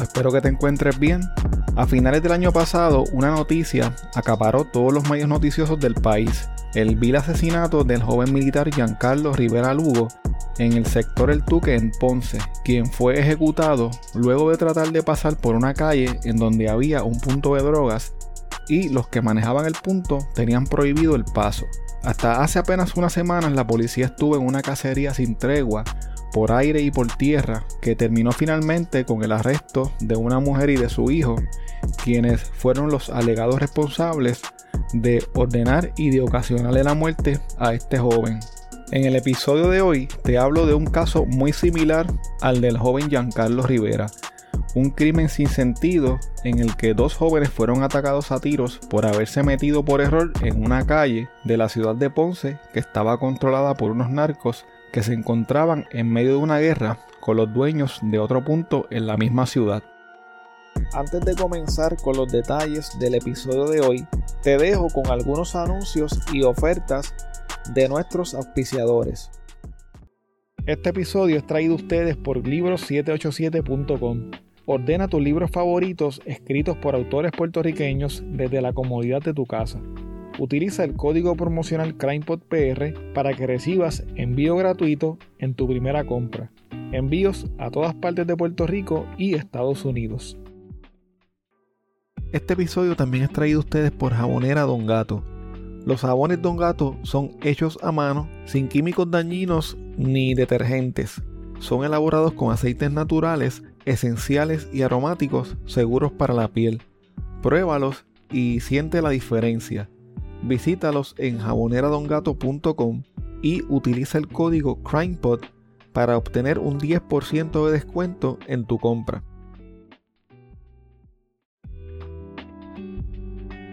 Espero que te encuentres bien. A finales del año pasado, una noticia acaparó todos los medios noticiosos del país. El vil asesinato del joven militar Giancarlo Rivera Lugo en el sector El Tuque en Ponce, quien fue ejecutado luego de tratar de pasar por una calle en donde había un punto de drogas y los que manejaban el punto tenían prohibido el paso. Hasta hace apenas unas semanas la policía estuvo en una cacería sin tregua por aire y por tierra que terminó finalmente con el arresto de una mujer y de su hijo, quienes fueron los alegados responsables de ordenar y de ocasionarle la muerte a este joven. En el episodio de hoy te hablo de un caso muy similar al del joven Giancarlo Rivera, un crimen sin sentido en el que dos jóvenes fueron atacados a tiros por haberse metido por error en una calle de la ciudad de Ponce que estaba controlada por unos narcos que se encontraban en medio de una guerra con los dueños de otro punto en la misma ciudad. Antes de comenzar con los detalles del episodio de hoy, te dejo con algunos anuncios y ofertas de nuestros auspiciadores. Este episodio es traído a ustedes por libros787.com Ordena tus libros favoritos escritos por autores puertorriqueños desde la comodidad de tu casa. Utiliza el código promocional CrimePodPR para que recibas envío gratuito en tu primera compra. Envíos a todas partes de Puerto Rico y Estados Unidos. Este episodio también es traído a ustedes por Jabonera Don Gato. Los jabones Don Gato son hechos a mano, sin químicos dañinos ni detergentes. Son elaborados con aceites naturales esenciales y aromáticos seguros para la piel. Pruébalos y siente la diferencia. Visítalos en jaboneradongato.com y utiliza el código CrimePod para obtener un 10% de descuento en tu compra.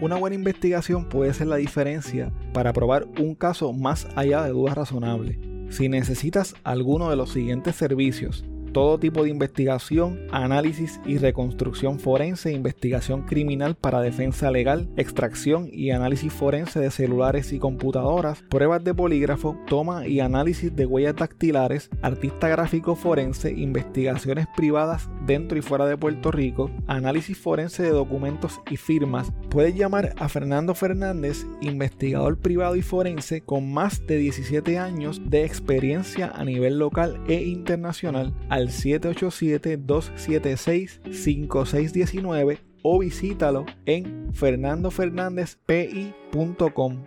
Una buena investigación puede ser la diferencia para probar un caso más allá de dudas razonables. Si necesitas alguno de los siguientes servicios, todo tipo de investigación, análisis y reconstrucción forense, investigación criminal para defensa legal, extracción y análisis forense de celulares y computadoras, pruebas de polígrafo, toma y análisis de huellas dactilares, artista gráfico forense, investigaciones privadas dentro y fuera de Puerto Rico, análisis forense de documentos y firmas. Puedes llamar a Fernando Fernández, investigador privado y forense con más de 17 años de experiencia a nivel local e internacional al 787-276-5619 o visítalo en fernandofernandezpi.com.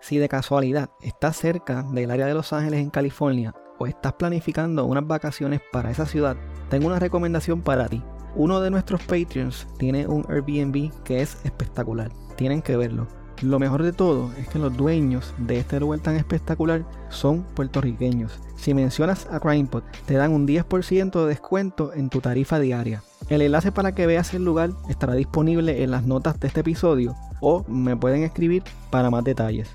Si de casualidad estás cerca del área de Los Ángeles en California o estás planificando unas vacaciones para esa ciudad, tengo una recomendación para ti. Uno de nuestros Patreons tiene un Airbnb que es espectacular. Tienen que verlo lo mejor de todo es que los dueños de este lugar tan espectacular son puertorriqueños. Si mencionas a CrimePod, te dan un 10% de descuento en tu tarifa diaria. El enlace para que veas el lugar estará disponible en las notas de este episodio o me pueden escribir para más detalles.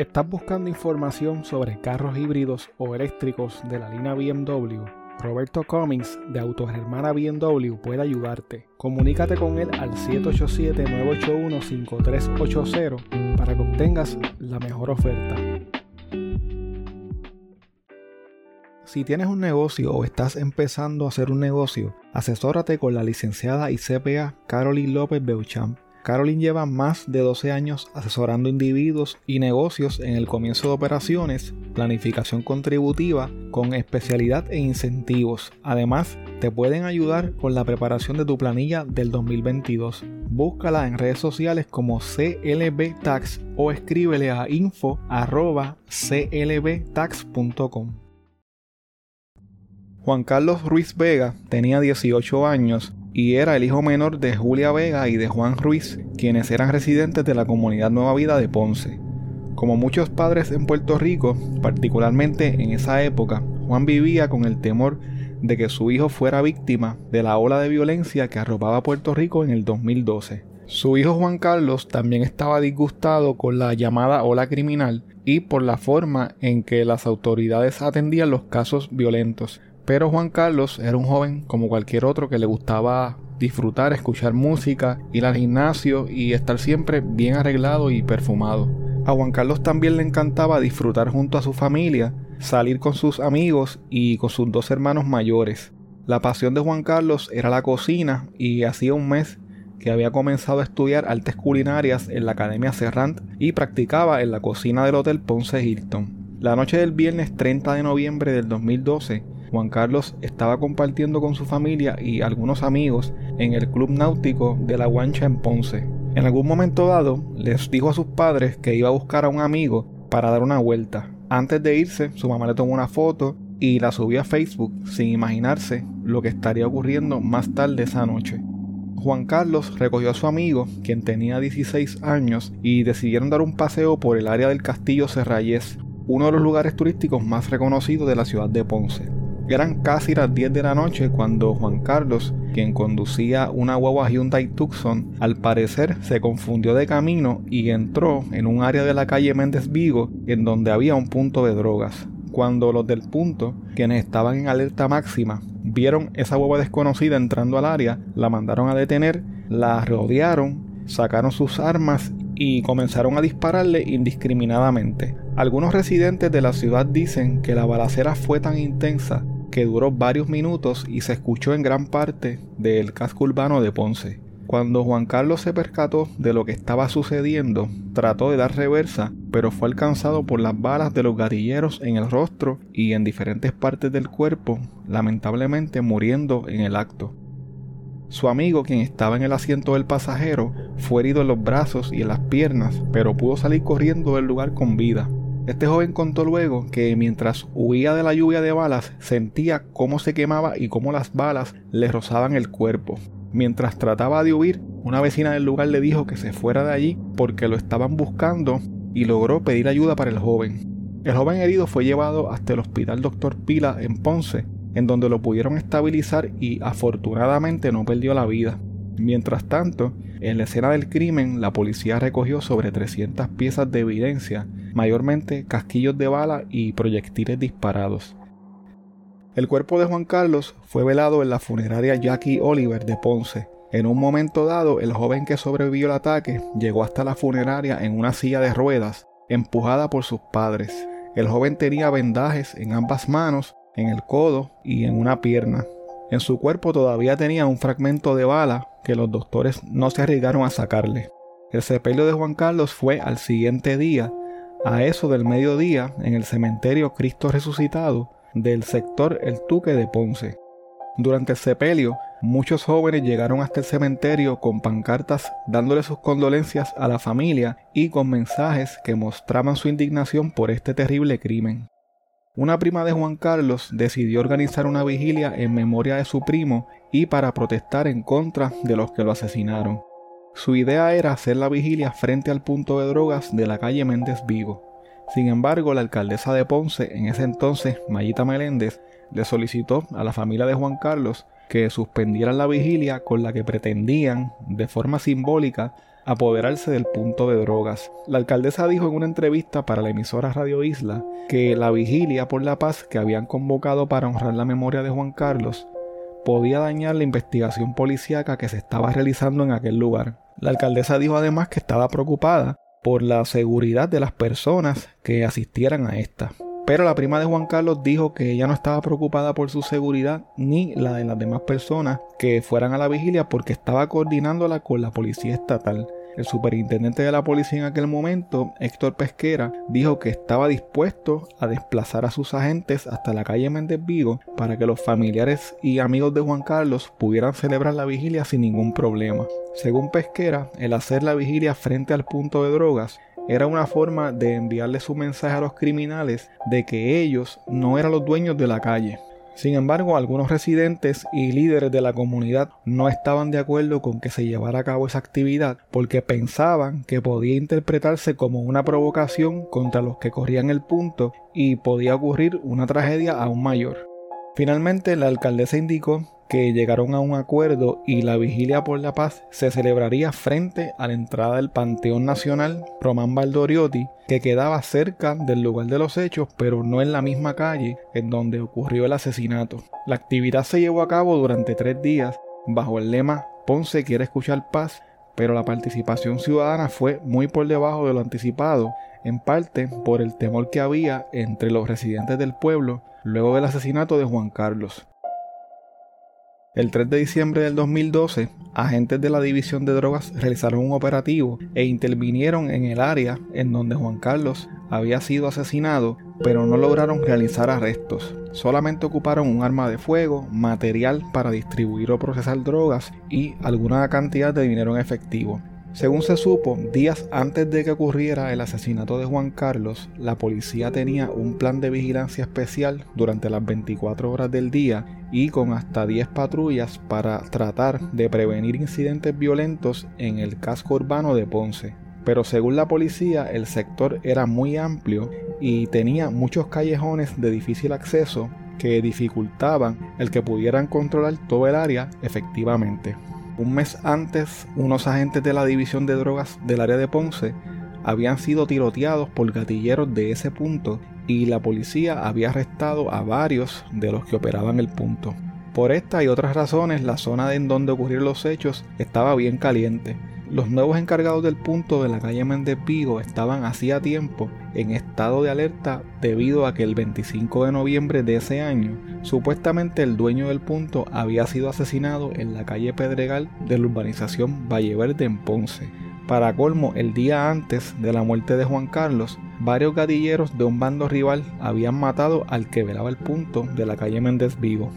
¿Estás buscando información sobre carros híbridos o eléctricos de la línea BMW? Roberto Cummings de Autogermana BMW puede ayudarte. Comunícate con él al 787-981-5380 para que obtengas la mejor oferta. Si tienes un negocio o estás empezando a hacer un negocio, asesórate con la licenciada y CPA Caroline López Beauchamp Caroline lleva más de 12 años asesorando individuos y negocios en el comienzo de operaciones, planificación contributiva con especialidad en incentivos. Además, te pueden ayudar con la preparación de tu planilla del 2022. Búscala en redes sociales como CLB Tax o escríbele a info@clbtax.com. Juan Carlos Ruiz Vega tenía 18 años y era el hijo menor de Julia Vega y de Juan Ruiz, quienes eran residentes de la comunidad Nueva Vida de Ponce. Como muchos padres en Puerto Rico, particularmente en esa época, Juan vivía con el temor de que su hijo fuera víctima de la ola de violencia que arropaba Puerto Rico en el 2012. Su hijo Juan Carlos también estaba disgustado con la llamada ola criminal y por la forma en que las autoridades atendían los casos violentos, pero Juan Carlos era un joven como cualquier otro que le gustaba disfrutar, escuchar música, ir al gimnasio y estar siempre bien arreglado y perfumado. A Juan Carlos también le encantaba disfrutar junto a su familia, salir con sus amigos y con sus dos hermanos mayores. La pasión de Juan Carlos era la cocina y hacía un mes que había comenzado a estudiar artes culinarias en la Academia Serrant y practicaba en la cocina del Hotel Ponce Hilton. La noche del viernes 30 de noviembre del 2012, Juan Carlos estaba compartiendo con su familia y algunos amigos en el Club Náutico de la Guancha en Ponce. En algún momento dado, les dijo a sus padres que iba a buscar a un amigo para dar una vuelta. Antes de irse, su mamá le tomó una foto y la subió a Facebook sin imaginarse lo que estaría ocurriendo más tarde esa noche. Juan Carlos recogió a su amigo, quien tenía 16 años, y decidieron dar un paseo por el área del Castillo Serrayés, uno de los lugares turísticos más reconocidos de la ciudad de Ponce. Eran casi las 10 de la noche cuando Juan Carlos, quien conducía una guagua Hyundai Tucson, al parecer se confundió de camino y entró en un área de la calle Méndez Vigo en donde había un punto de drogas. Cuando los del punto, quienes estaban en alerta máxima, vieron esa hueva desconocida entrando al área, la mandaron a detener, la rodearon, sacaron sus armas y comenzaron a dispararle indiscriminadamente. Algunos residentes de la ciudad dicen que la balacera fue tan intensa que duró varios minutos y se escuchó en gran parte del casco urbano de Ponce. Cuando Juan Carlos se percató de lo que estaba sucediendo, trató de dar reversa, pero fue alcanzado por las balas de los gatilleros en el rostro y en diferentes partes del cuerpo, lamentablemente muriendo en el acto. Su amigo, quien estaba en el asiento del pasajero, fue herido en los brazos y en las piernas, pero pudo salir corriendo del lugar con vida. Este joven contó luego que mientras huía de la lluvia de balas sentía cómo se quemaba y cómo las balas le rozaban el cuerpo. Mientras trataba de huir, una vecina del lugar le dijo que se fuera de allí porque lo estaban buscando y logró pedir ayuda para el joven. El joven herido fue llevado hasta el hospital Dr. Pila en Ponce, en donde lo pudieron estabilizar y afortunadamente no perdió la vida. Mientras tanto, en la escena del crimen, la policía recogió sobre 300 piezas de evidencia, mayormente casquillos de bala y proyectiles disparados. El cuerpo de Juan Carlos fue velado en la funeraria Jackie Oliver de Ponce. En un momento dado, el joven que sobrevivió al ataque llegó hasta la funeraria en una silla de ruedas, empujada por sus padres. El joven tenía vendajes en ambas manos, en el codo y en una pierna. En su cuerpo todavía tenía un fragmento de bala que los doctores no se arriesgaron a sacarle. El sepelio de Juan Carlos fue al siguiente día, a eso del mediodía, en el cementerio Cristo Resucitado, del sector El Tuque de Ponce. Durante el sepelio, muchos jóvenes llegaron hasta el cementerio con pancartas dándole sus condolencias a la familia y con mensajes que mostraban su indignación por este terrible crimen. Una prima de Juan Carlos decidió organizar una vigilia en memoria de su primo y para protestar en contra de los que lo asesinaron. Su idea era hacer la vigilia frente al punto de drogas de la calle Méndez Vigo. Sin embargo, la alcaldesa de Ponce, en ese entonces, Mayita Meléndez, le solicitó a la familia de Juan Carlos que suspendieran la vigilia con la que pretendían, de forma simbólica, apoderarse del punto de drogas. La alcaldesa dijo en una entrevista para la emisora Radio Isla que la vigilia por la paz que habían convocado para honrar la memoria de Juan Carlos podía dañar la investigación policíaca que se estaba realizando en aquel lugar. La alcaldesa dijo además que estaba preocupada por la seguridad de las personas que asistieran a esta. Pero la prima de Juan Carlos dijo que ella no estaba preocupada por su seguridad ni la de las demás personas que fueran a la vigilia porque estaba coordinándola con la policía estatal. El superintendente de la policía en aquel momento, Héctor Pesquera, dijo que estaba dispuesto a desplazar a sus agentes hasta la calle Méndez Vigo para que los familiares y amigos de Juan Carlos pudieran celebrar la vigilia sin ningún problema. Según Pesquera, el hacer la vigilia frente al punto de drogas era una forma de enviarle su mensaje a los criminales de que ellos no eran los dueños de la calle. Sin embargo, algunos residentes y líderes de la comunidad no estaban de acuerdo con que se llevara a cabo esa actividad porque pensaban que podía interpretarse como una provocación contra los que corrían el punto y podía ocurrir una tragedia aún mayor. Finalmente, la alcaldesa indicó que llegaron a un acuerdo y la vigilia por la paz se celebraría frente a la entrada del Panteón Nacional Román Valdoriotti, que quedaba cerca del lugar de los hechos, pero no en la misma calle en donde ocurrió el asesinato. La actividad se llevó a cabo durante tres días bajo el lema Ponce quiere escuchar paz, pero la participación ciudadana fue muy por debajo de lo anticipado, en parte por el temor que había entre los residentes del pueblo luego del asesinato de Juan Carlos. El 3 de diciembre del 2012, agentes de la División de Drogas realizaron un operativo e intervinieron en el área en donde Juan Carlos había sido asesinado, pero no lograron realizar arrestos. Solamente ocuparon un arma de fuego, material para distribuir o procesar drogas y alguna cantidad de dinero en efectivo. Según se supo, días antes de que ocurriera el asesinato de Juan Carlos, la policía tenía un plan de vigilancia especial durante las 24 horas del día y con hasta 10 patrullas para tratar de prevenir incidentes violentos en el casco urbano de Ponce. Pero según la policía, el sector era muy amplio y tenía muchos callejones de difícil acceso que dificultaban el que pudieran controlar todo el área efectivamente. Un mes antes, unos agentes de la División de Drogas del área de Ponce habían sido tiroteados por gatilleros de ese punto y la policía había arrestado a varios de los que operaban el punto. Por esta y otras razones, la zona en donde ocurrieron los hechos estaba bien caliente los nuevos encargados del punto de la calle Méndez Vigo estaban hacía tiempo en estado de alerta debido a que el 25 de noviembre de ese año, supuestamente el dueño del punto había sido asesinado en la calle Pedregal de la urbanización Valleverde en Ponce. Para colmo, el día antes de la muerte de Juan Carlos, varios gatilleros de un bando rival habían matado al que velaba el punto de la calle Méndez Vigo.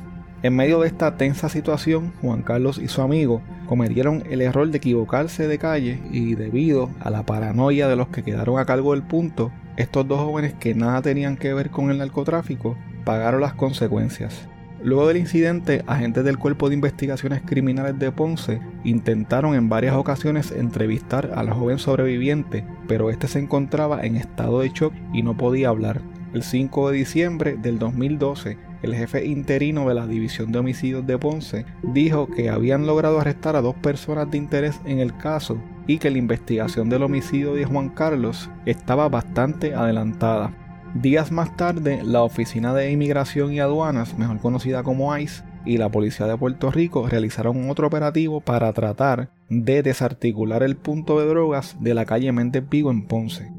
En medio de esta tensa situación, Juan Carlos y su amigo cometieron el error de equivocarse de calle y debido a la paranoia de los que quedaron a cargo del punto, estos dos jóvenes que nada tenían que ver con el narcotráfico pagaron las consecuencias. Luego del incidente, agentes del Cuerpo de Investigaciones Criminales de Ponce intentaron en varias ocasiones entrevistar al joven sobreviviente, pero este se encontraba en estado de shock y no podía hablar. El 5 de diciembre del 2012, el jefe interino de la División de Homicidios de Ponce, dijo que habían logrado arrestar a dos personas de interés en el caso y que la investigación del homicidio de Juan Carlos estaba bastante adelantada. Días más tarde, la Oficina de Inmigración y Aduanas, mejor conocida como ICE, y la Policía de Puerto Rico realizaron otro operativo para tratar de desarticular el punto de drogas de la calle Méndez Vigo en Ponce.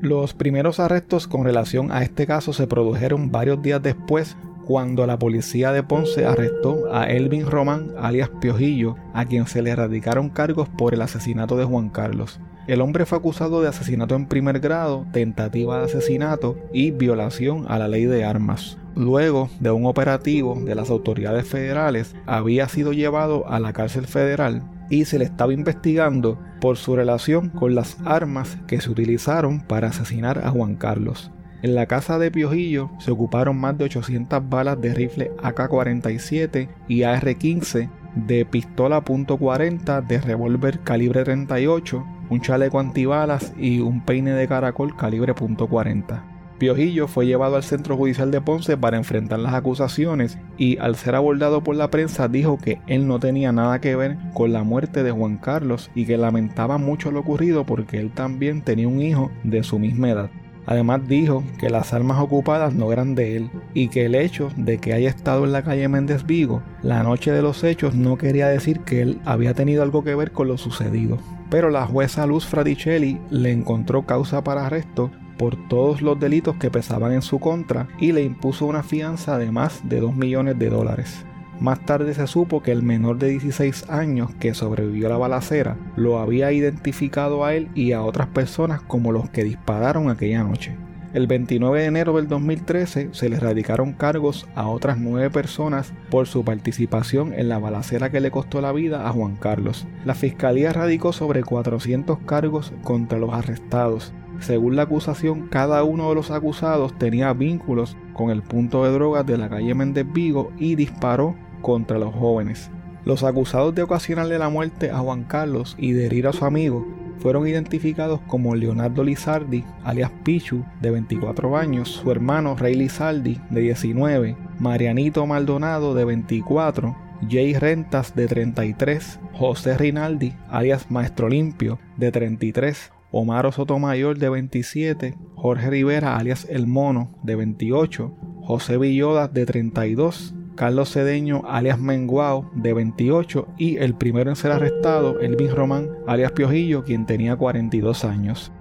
Los primeros arrestos con relación a este caso se produjeron varios días después cuando la policía de Ponce arrestó a Elvin Román, alias Piojillo, a quien se le erradicaron cargos por el asesinato de Juan Carlos. El hombre fue acusado de asesinato en primer grado, tentativa de asesinato y violación a la ley de armas. Luego de un operativo de las autoridades federales, había sido llevado a la cárcel federal y se le estaba investigando por su relación con las armas que se utilizaron para asesinar a Juan Carlos. En la casa de Piojillo se ocuparon más de 800 balas de rifle AK-47 y AR-15, de pistola .40, de revólver calibre 38, un chaleco antibalas y un peine de caracol calibre .40. Piojillo fue llevado al centro judicial de Ponce para enfrentar las acusaciones y al ser abordado por la prensa dijo que él no tenía nada que ver con la muerte de Juan Carlos y que lamentaba mucho lo ocurrido porque él también tenía un hijo de su misma edad. Además dijo que las armas ocupadas no eran de él y que el hecho de que haya estado en la calle Méndez Vigo la noche de los hechos no quería decir que él había tenido algo que ver con lo sucedido. Pero la jueza Luz Fraticelli le encontró causa para arresto por todos los delitos que pesaban en su contra y le impuso una fianza de más de 2 millones de dólares. Más tarde se supo que el menor de 16 años que sobrevivió a la balacera lo había identificado a él y a otras personas como los que dispararon aquella noche. El 29 de enero del 2013 se le radicaron cargos a otras nueve personas por su participación en la balacera que le costó la vida a Juan Carlos. La fiscalía radicó sobre 400 cargos contra los arrestados. Según la acusación, cada uno de los acusados tenía vínculos con el punto de drogas de la calle Méndez Vigo y disparó contra los jóvenes. Los acusados de ocasionarle la muerte a Juan Carlos y de herir a su amigo fueron identificados como Leonardo Lizardi, alias Pichu, de 24 años, su hermano Rey Lizardi, de 19, Marianito Maldonado, de 24, Jay Rentas, de 33, José Rinaldi, alias Maestro Limpio, de 33, Omar Sotomayor, de 27, Jorge Rivera, alias El Mono, de 28, José Villodas, de 32, Carlos Cedeño, alias Menguao, de 28, y el primero en ser arrestado, Elvin Román, alias Piojillo, quien tenía 42 años.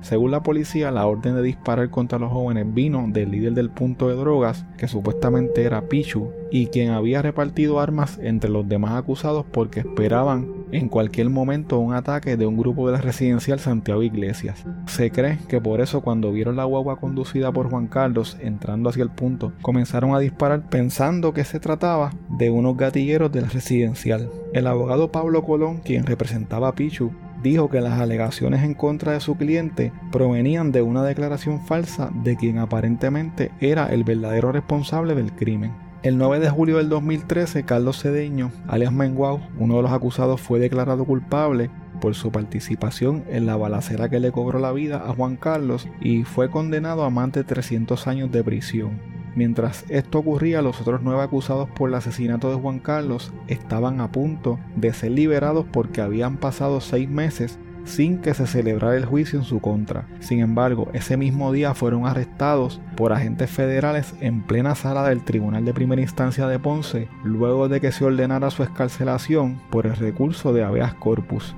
Según la policía, la orden de disparar contra los jóvenes vino del líder del punto de drogas, que supuestamente era Pichu, y quien había repartido armas entre los demás acusados porque esperaban en cualquier momento un ataque de un grupo de la residencial Santiago Iglesias. Se cree que por eso cuando vieron la guagua conducida por Juan Carlos entrando hacia el punto, comenzaron a disparar pensando que se trataba de unos gatilleros de la residencial. El abogado Pablo Colón, quien representaba a Pichu, dijo que las alegaciones en contra de su cliente provenían de una declaración falsa de quien aparentemente era el verdadero responsable del crimen. El 9 de julio del 2013, Carlos Cedeño, alias Menguau, uno de los acusados, fue declarado culpable por su participación en la balacera que le cobró la vida a Juan Carlos y fue condenado a más de 300 años de prisión. Mientras esto ocurría, los otros nueve acusados por el asesinato de Juan Carlos estaban a punto de ser liberados porque habían pasado seis meses sin que se celebrara el juicio en su contra. Sin embargo, ese mismo día fueron arrestados por agentes federales en plena sala del Tribunal de Primera Instancia de Ponce, luego de que se ordenara su escarcelación por el recurso de habeas corpus.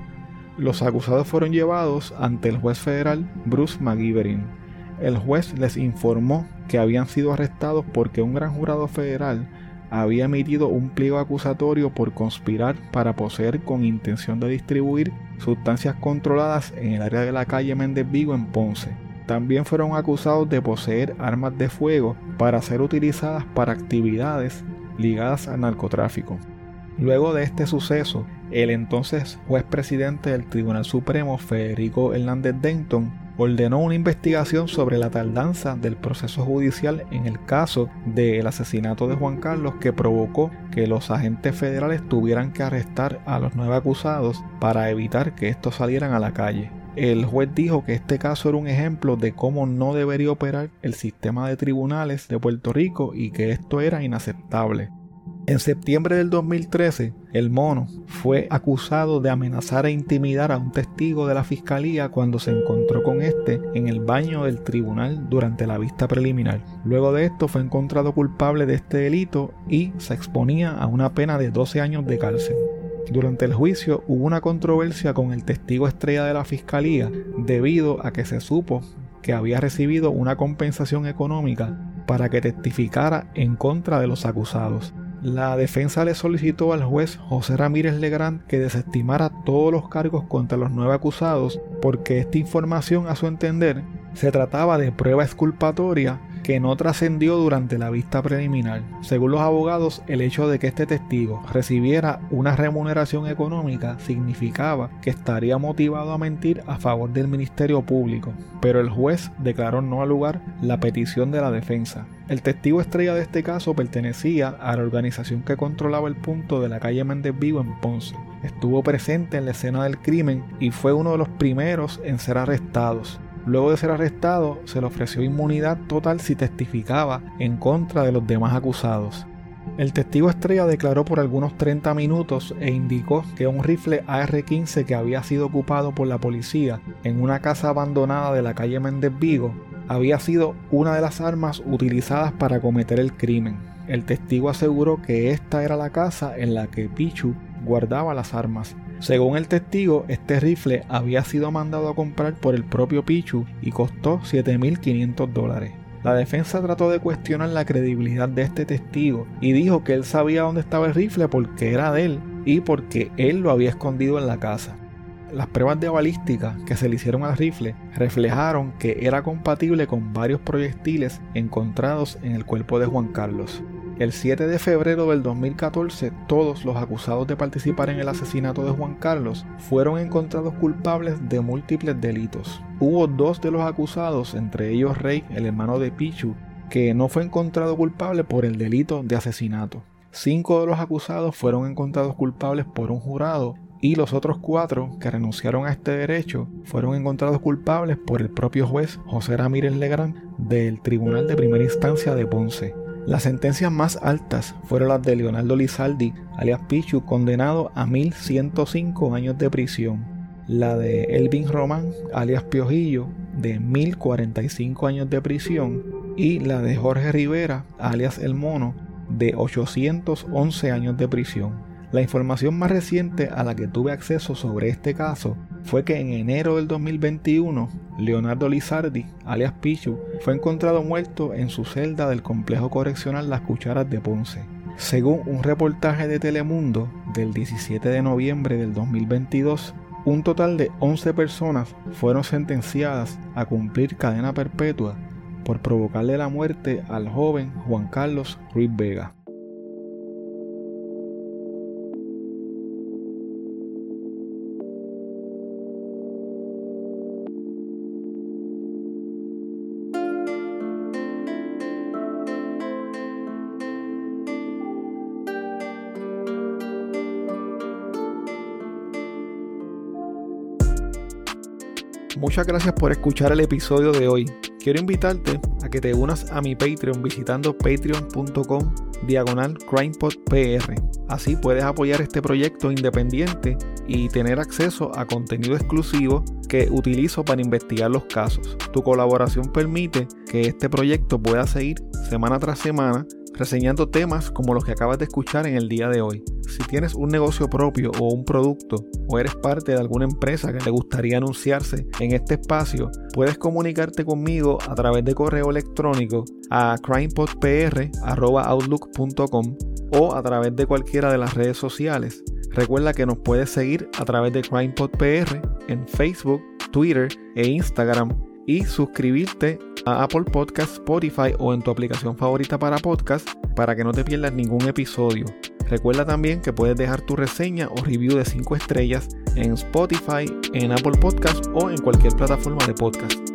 Los acusados fueron llevados ante el juez federal Bruce McGiverin, el juez les informó que habían sido arrestados porque un gran jurado federal había emitido un pliego acusatorio por conspirar para poseer con intención de distribuir sustancias controladas en el área de la calle Méndez Vigo en Ponce. También fueron acusados de poseer armas de fuego para ser utilizadas para actividades ligadas al narcotráfico. Luego de este suceso, el entonces juez presidente del Tribunal Supremo, Federico Hernández Denton, ordenó una investigación sobre la tardanza del proceso judicial en el caso del asesinato de Juan Carlos que provocó que los agentes federales tuvieran que arrestar a los nueve acusados para evitar que estos salieran a la calle. El juez dijo que este caso era un ejemplo de cómo no debería operar el sistema de tribunales de Puerto Rico y que esto era inaceptable. En septiembre del 2013, el mono fue acusado de amenazar e intimidar a un testigo de la fiscalía cuando se encontró con este en el baño del tribunal durante la vista preliminar. Luego de esto fue encontrado culpable de este delito y se exponía a una pena de 12 años de cárcel. Durante el juicio hubo una controversia con el testigo estrella de la fiscalía debido a que se supo que había recibido una compensación económica para que testificara en contra de los acusados. La defensa le solicitó al juez José Ramírez Legrand que desestimara todos los cargos contra los nueve acusados porque esta información, a su entender, se trataba de prueba exculpatoria que no trascendió durante la vista preliminar. Según los abogados, el hecho de que este testigo recibiera una remuneración económica significaba que estaría motivado a mentir a favor del Ministerio Público, pero el juez declaró no al lugar la petición de la defensa. El testigo estrella de este caso pertenecía a la organización que controlaba el punto de la calle Méndez Vigo en Ponce. Estuvo presente en la escena del crimen y fue uno de los primeros en ser arrestados. Luego de ser arrestado, se le ofreció inmunidad total si testificaba en contra de los demás acusados. El testigo estrella declaró por algunos 30 minutos e indicó que un rifle AR-15 que había sido ocupado por la policía en una casa abandonada de la calle Méndez Vigo había sido una de las armas utilizadas para cometer el crimen. El testigo aseguró que esta era la casa en la que Pichu guardaba las armas según el testigo, este rifle había sido mandado a comprar por el propio Pichu y costó 7.500 dólares. La defensa trató de cuestionar la credibilidad de este testigo y dijo que él sabía dónde estaba el rifle porque era de él y porque él lo había escondido en la casa. Las pruebas de balística que se le hicieron al rifle reflejaron que era compatible con varios proyectiles encontrados en el cuerpo de Juan Carlos. El 7 de febrero del 2014, todos los acusados de participar en el asesinato de Juan Carlos fueron encontrados culpables de múltiples delitos. Hubo dos de los acusados, entre ellos Rey, el hermano de Pichu, que no fue encontrado culpable por el delito de asesinato. Cinco de los acusados fueron encontrados culpables por un jurado y los otros cuatro que renunciaron a este derecho fueron encontrados culpables por el propio juez José Ramírez Legrand del Tribunal de Primera Instancia de Ponce. Las sentencias más altas fueron las de Leonardo Lizaldi, alias Pichu, condenado a 1105 años de prisión. La de Elvin Román, alias Piojillo, de 1045 años de prisión. Y la de Jorge Rivera, alias El Mono, de 811 años de prisión. La información más reciente a la que tuve acceso sobre este caso fue que en enero del 2021, Leonardo Lizardi, alias Pichu, fue encontrado muerto en su celda del complejo correccional Las Cucharas de Ponce. Según un reportaje de Telemundo del 17 de noviembre del 2022, un total de 11 personas fueron sentenciadas a cumplir cadena perpetua por provocarle la muerte al joven Juan Carlos Ruiz Vega. Muchas gracias por escuchar el episodio de hoy. Quiero invitarte a que te unas a mi Patreon visitando patreon.com diagonal crimepodpr. Así puedes apoyar este proyecto independiente y tener acceso a contenido exclusivo que utilizo para investigar los casos. Tu colaboración permite que este proyecto pueda seguir semana tras semana reseñando temas como los que acabas de escuchar en el día de hoy. Si tienes un negocio propio o un producto o eres parte de alguna empresa que te gustaría anunciarse en este espacio, puedes comunicarte conmigo a través de correo electrónico a crimepodpr.outlook.com o a través de cualquiera de las redes sociales. Recuerda que nos puedes seguir a través de CrimePodPR en Facebook, Twitter e Instagram y suscribirte a Apple Podcast, Spotify o en tu aplicación favorita para podcast para que no te pierdas ningún episodio. Recuerda también que puedes dejar tu reseña o review de 5 estrellas en Spotify, en Apple Podcast o en cualquier plataforma de podcast.